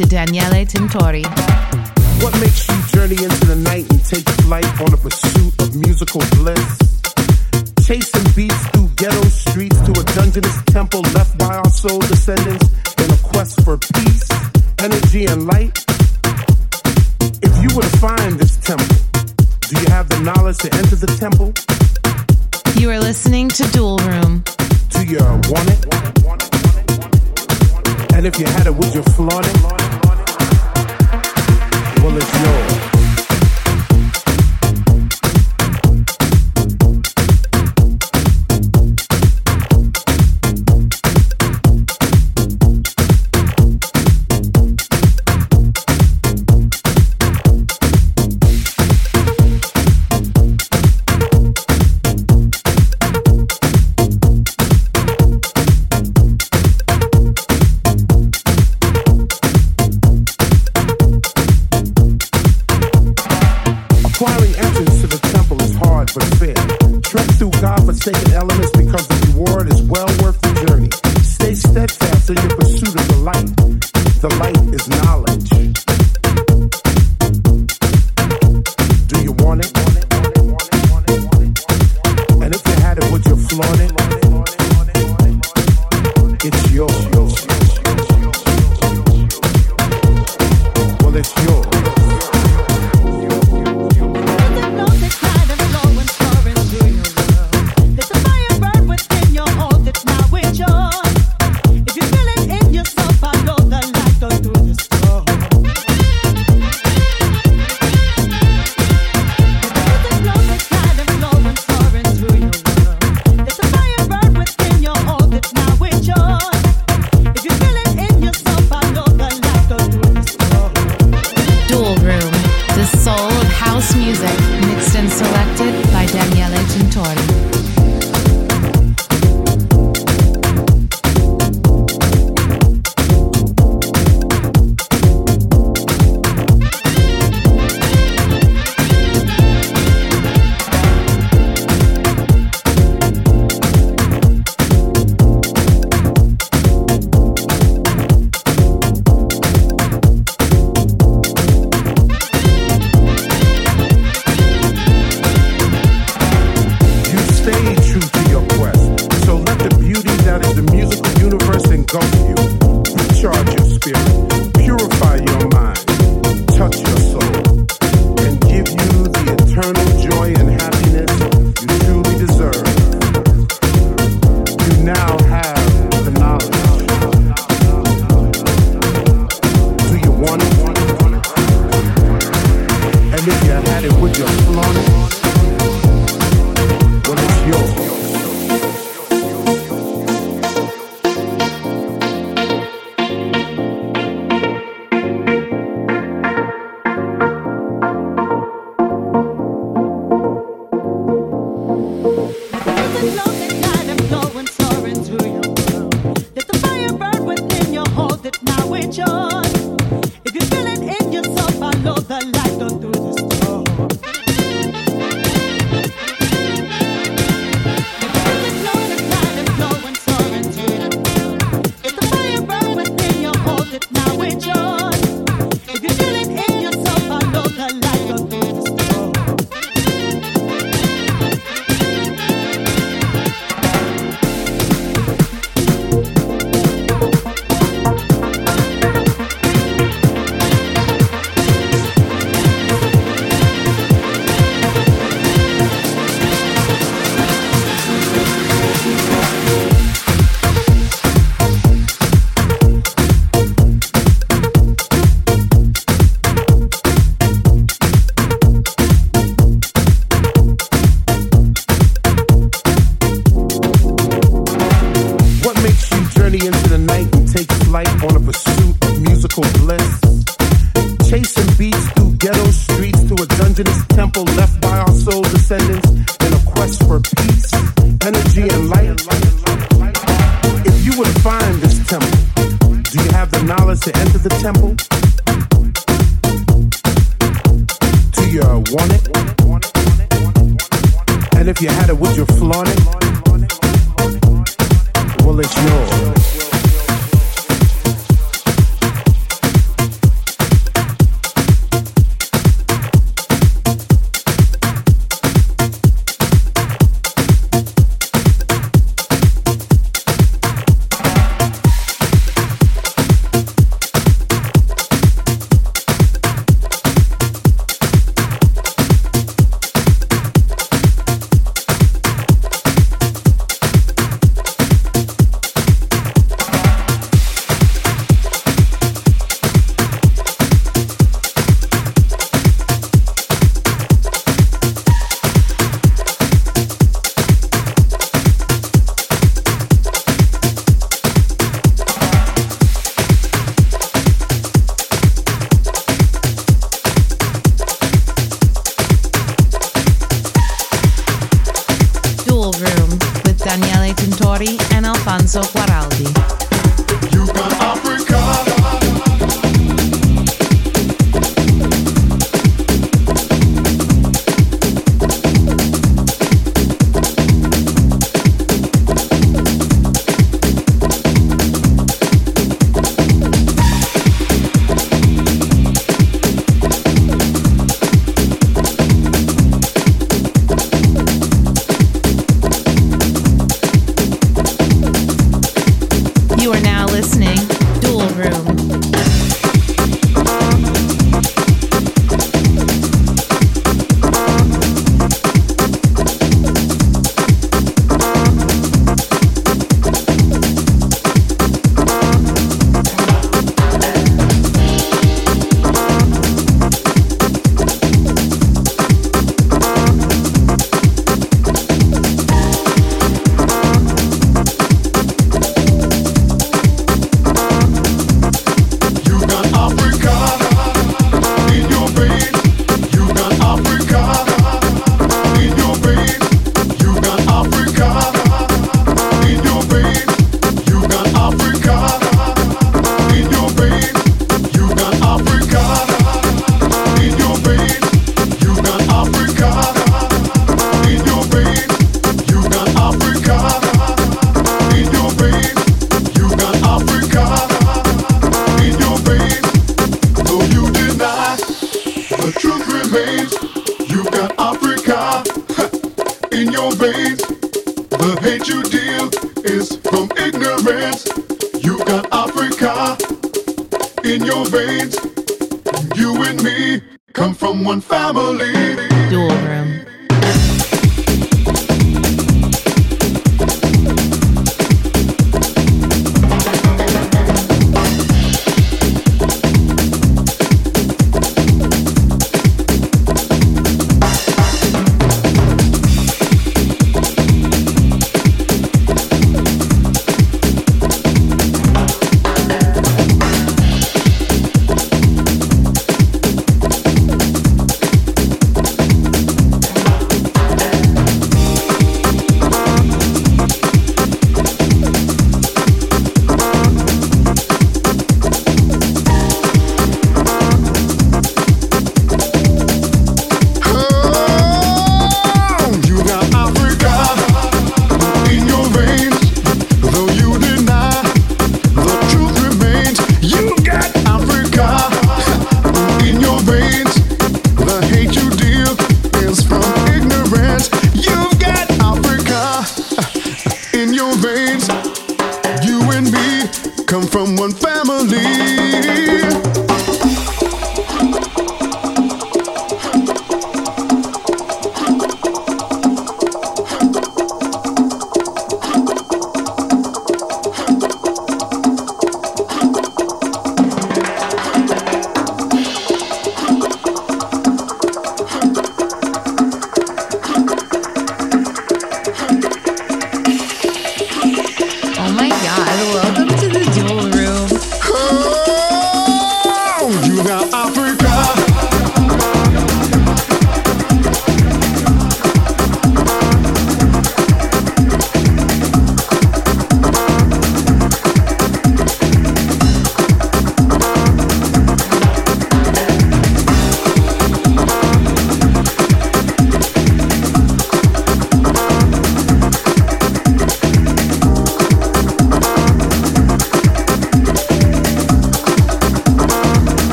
to Daniele Tintori. What makes you journey into the night and take flight on a pursuit of musical bliss? Chasing beats through ghetto streets to a dungeonous temple left by our soul descendants in a quest for peace, energy, and light? If you were to find this temple, do you have the knowledge to enter the temple? You are listening to Dual Room. Do you want it? And if you had it, would you flaunt it? with morning.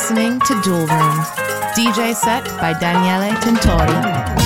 Listening to Dual Room. DJ set by Daniele Tintori.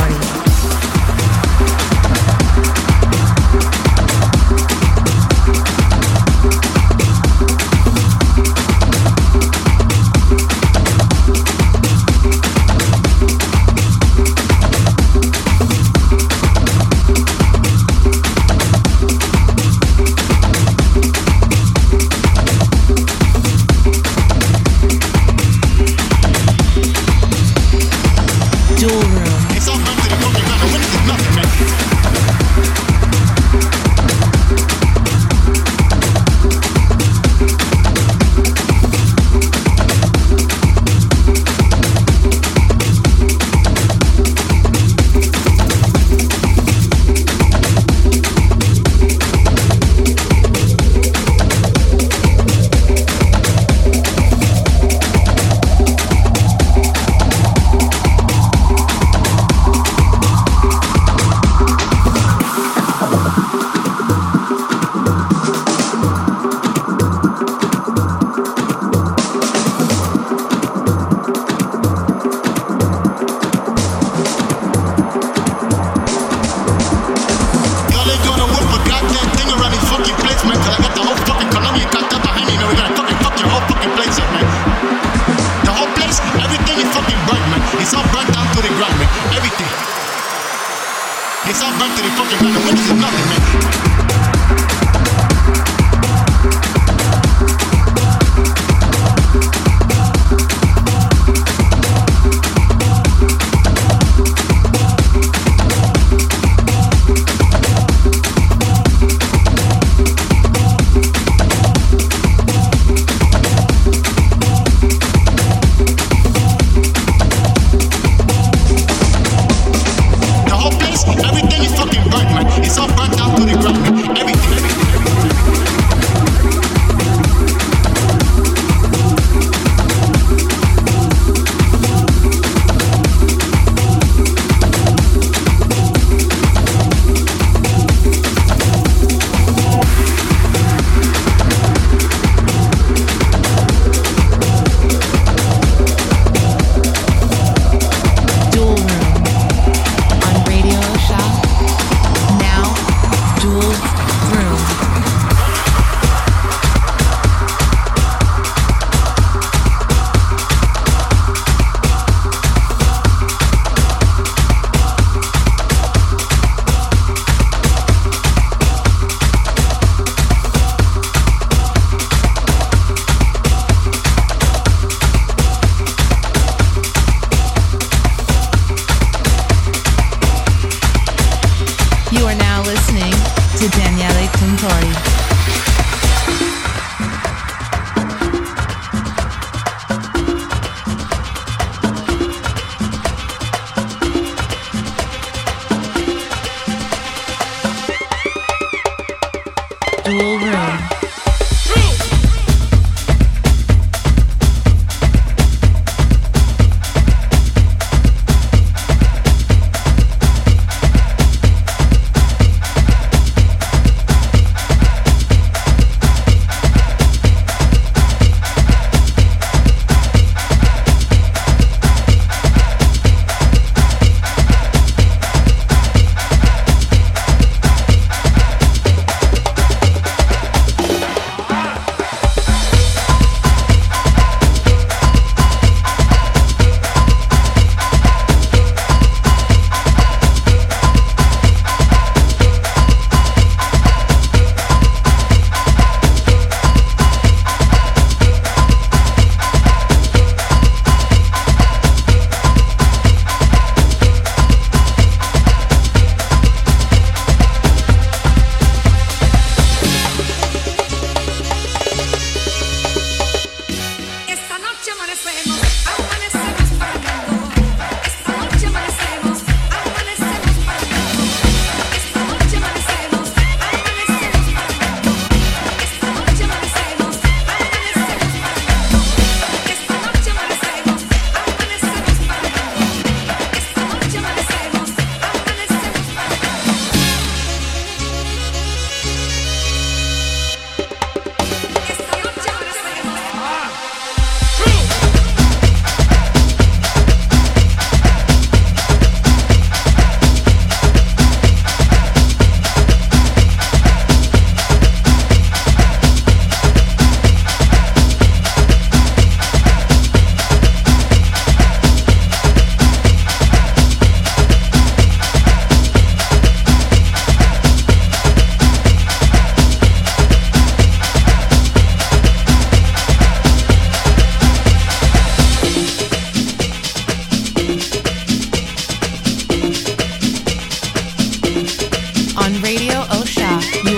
Daniele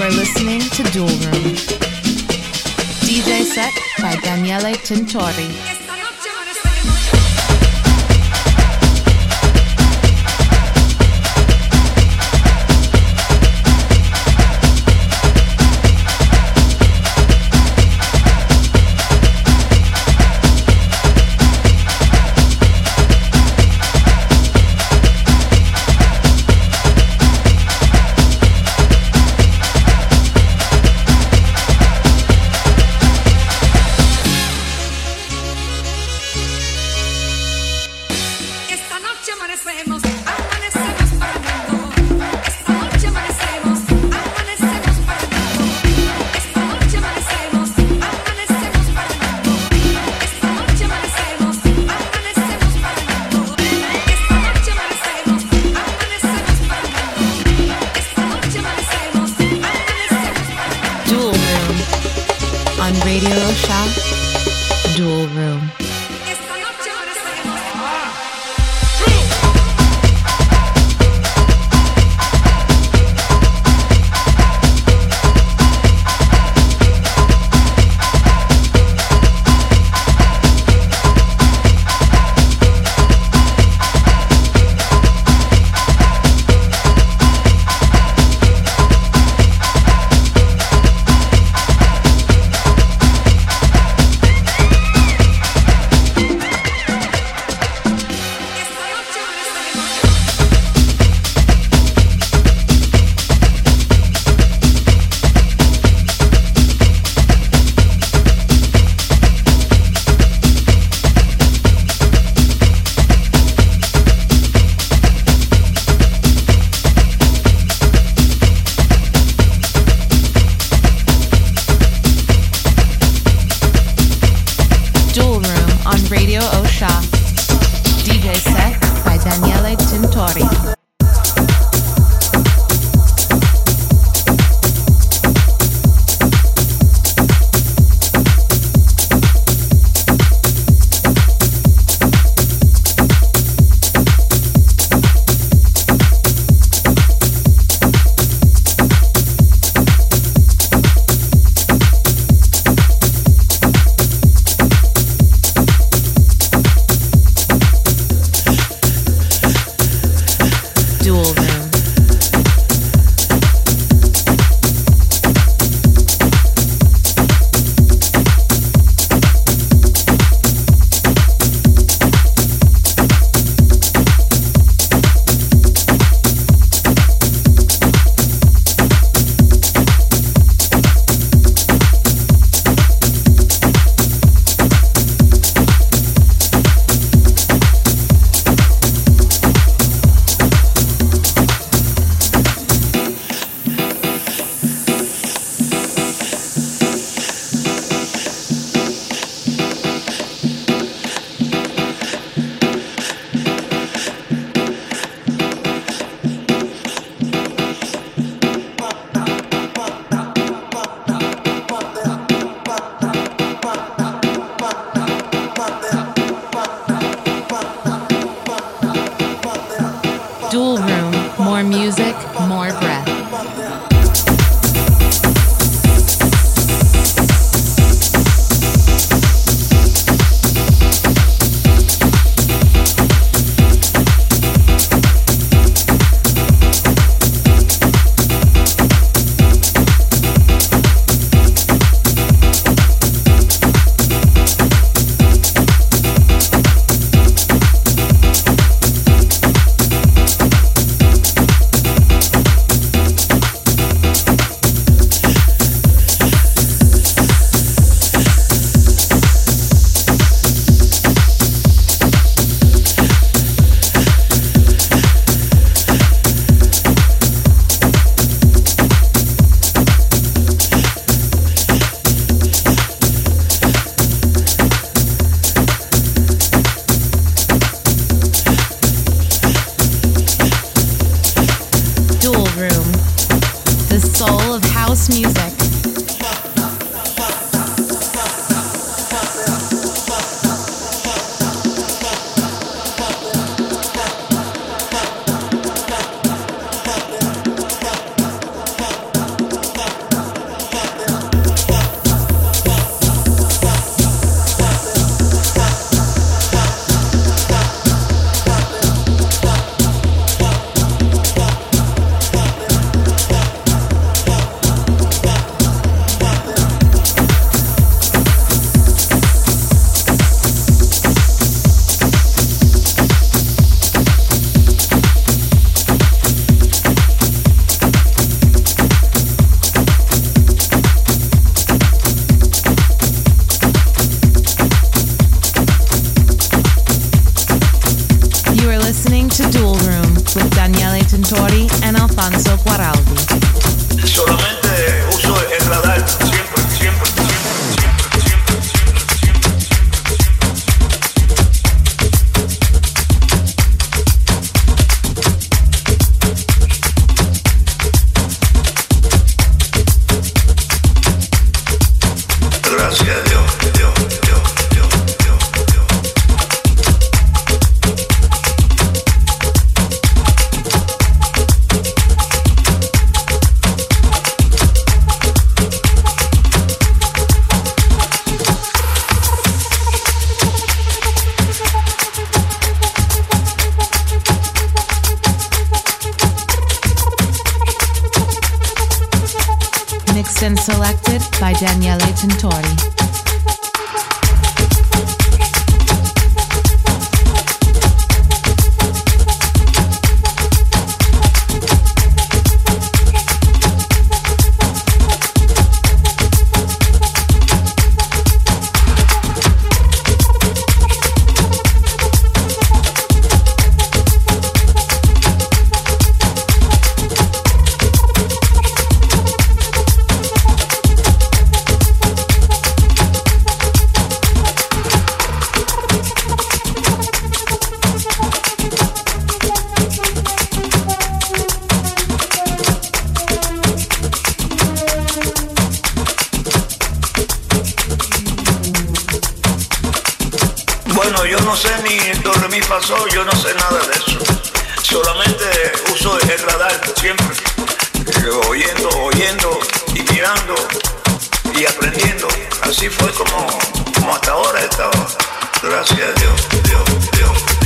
are listening to Dual Room. DJ set by Daniele Tintori. Dual room, more music, more breath. Bueno, yo no sé ni dónde me pasó, yo no sé nada de eso. Solamente uso el radar siempre, oyendo, oyendo y mirando y aprendiendo. Así fue como, como hasta ahora he estado. Gracias a Dios, Dios, Dios.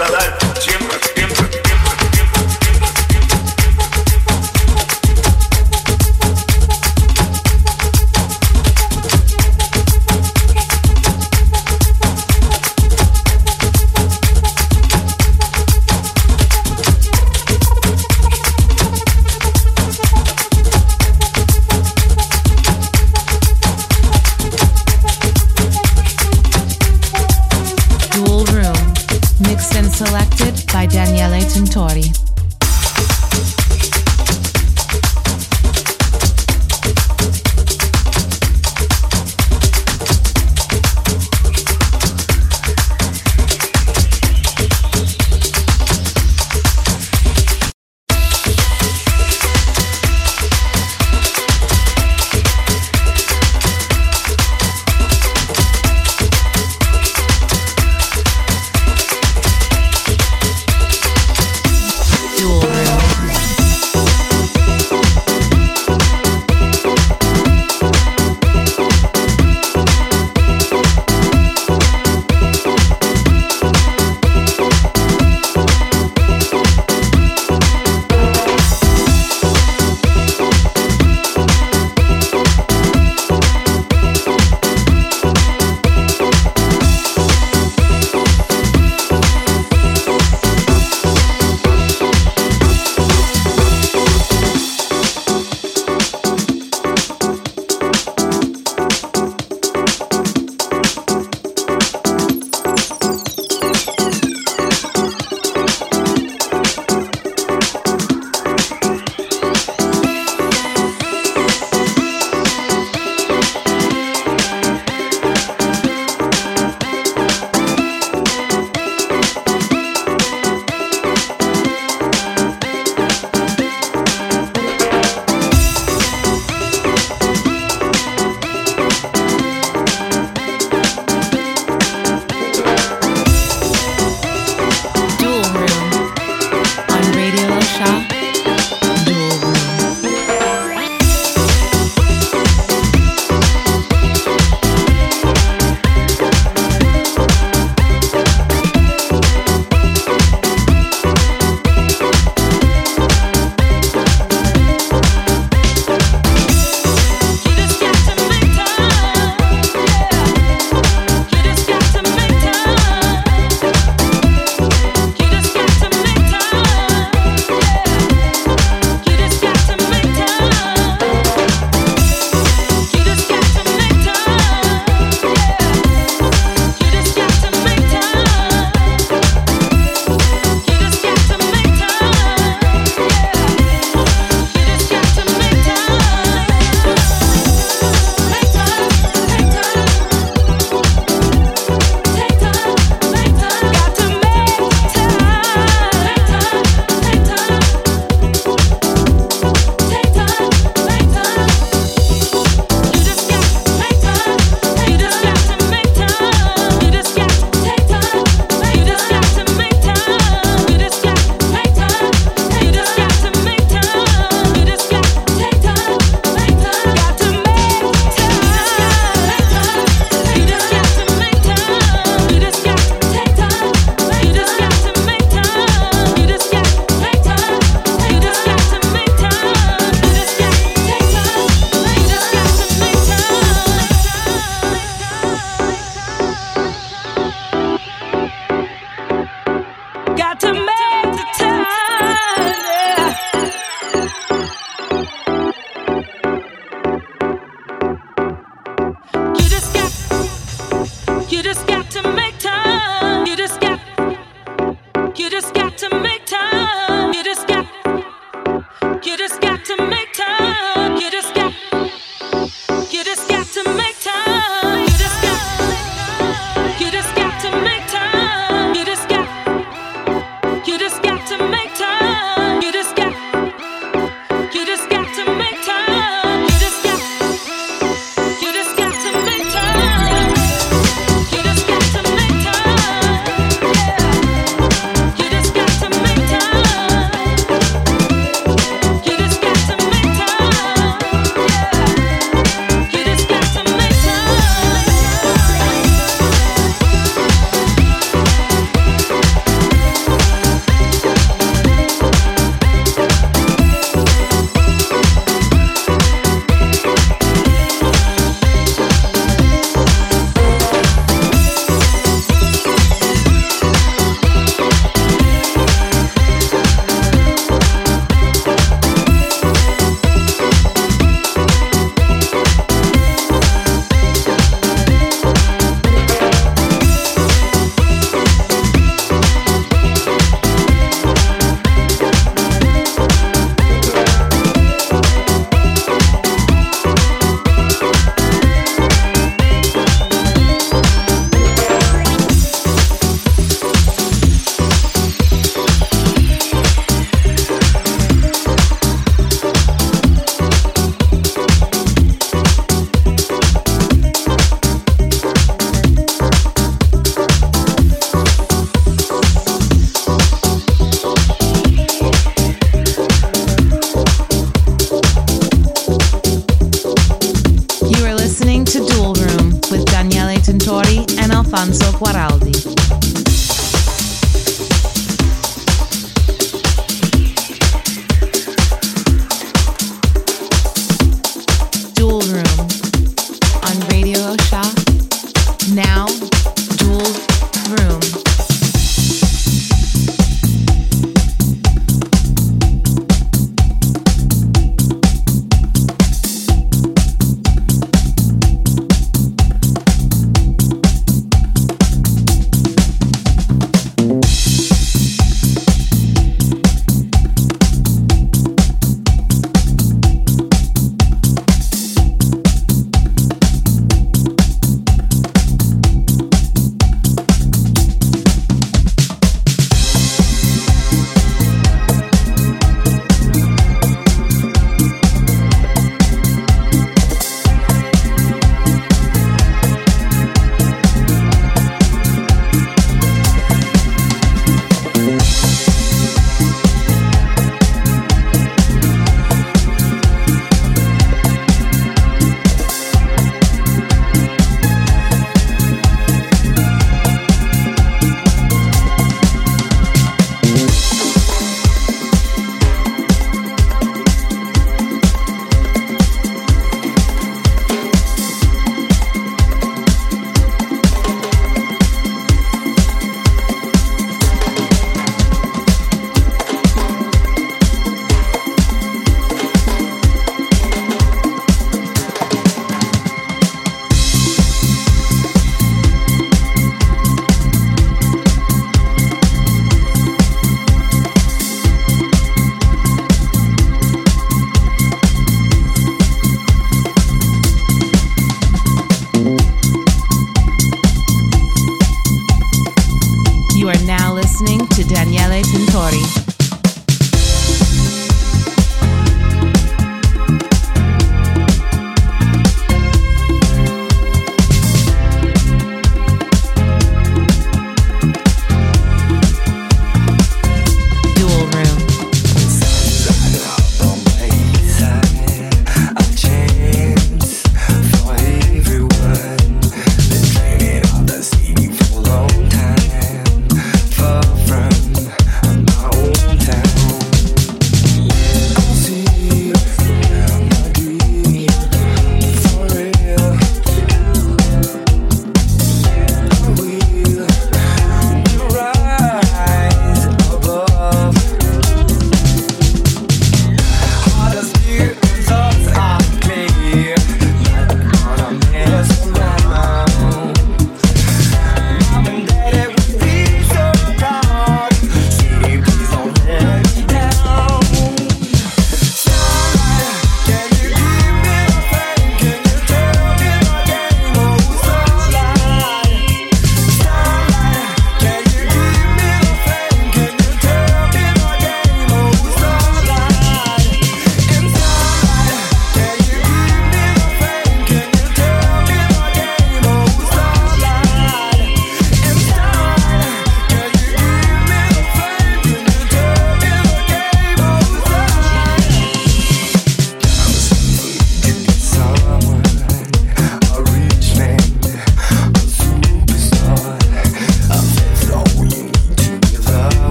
alive.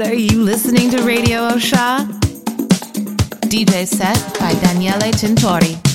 Are you listening to Radio Osha? DJ set by Daniele Tintori.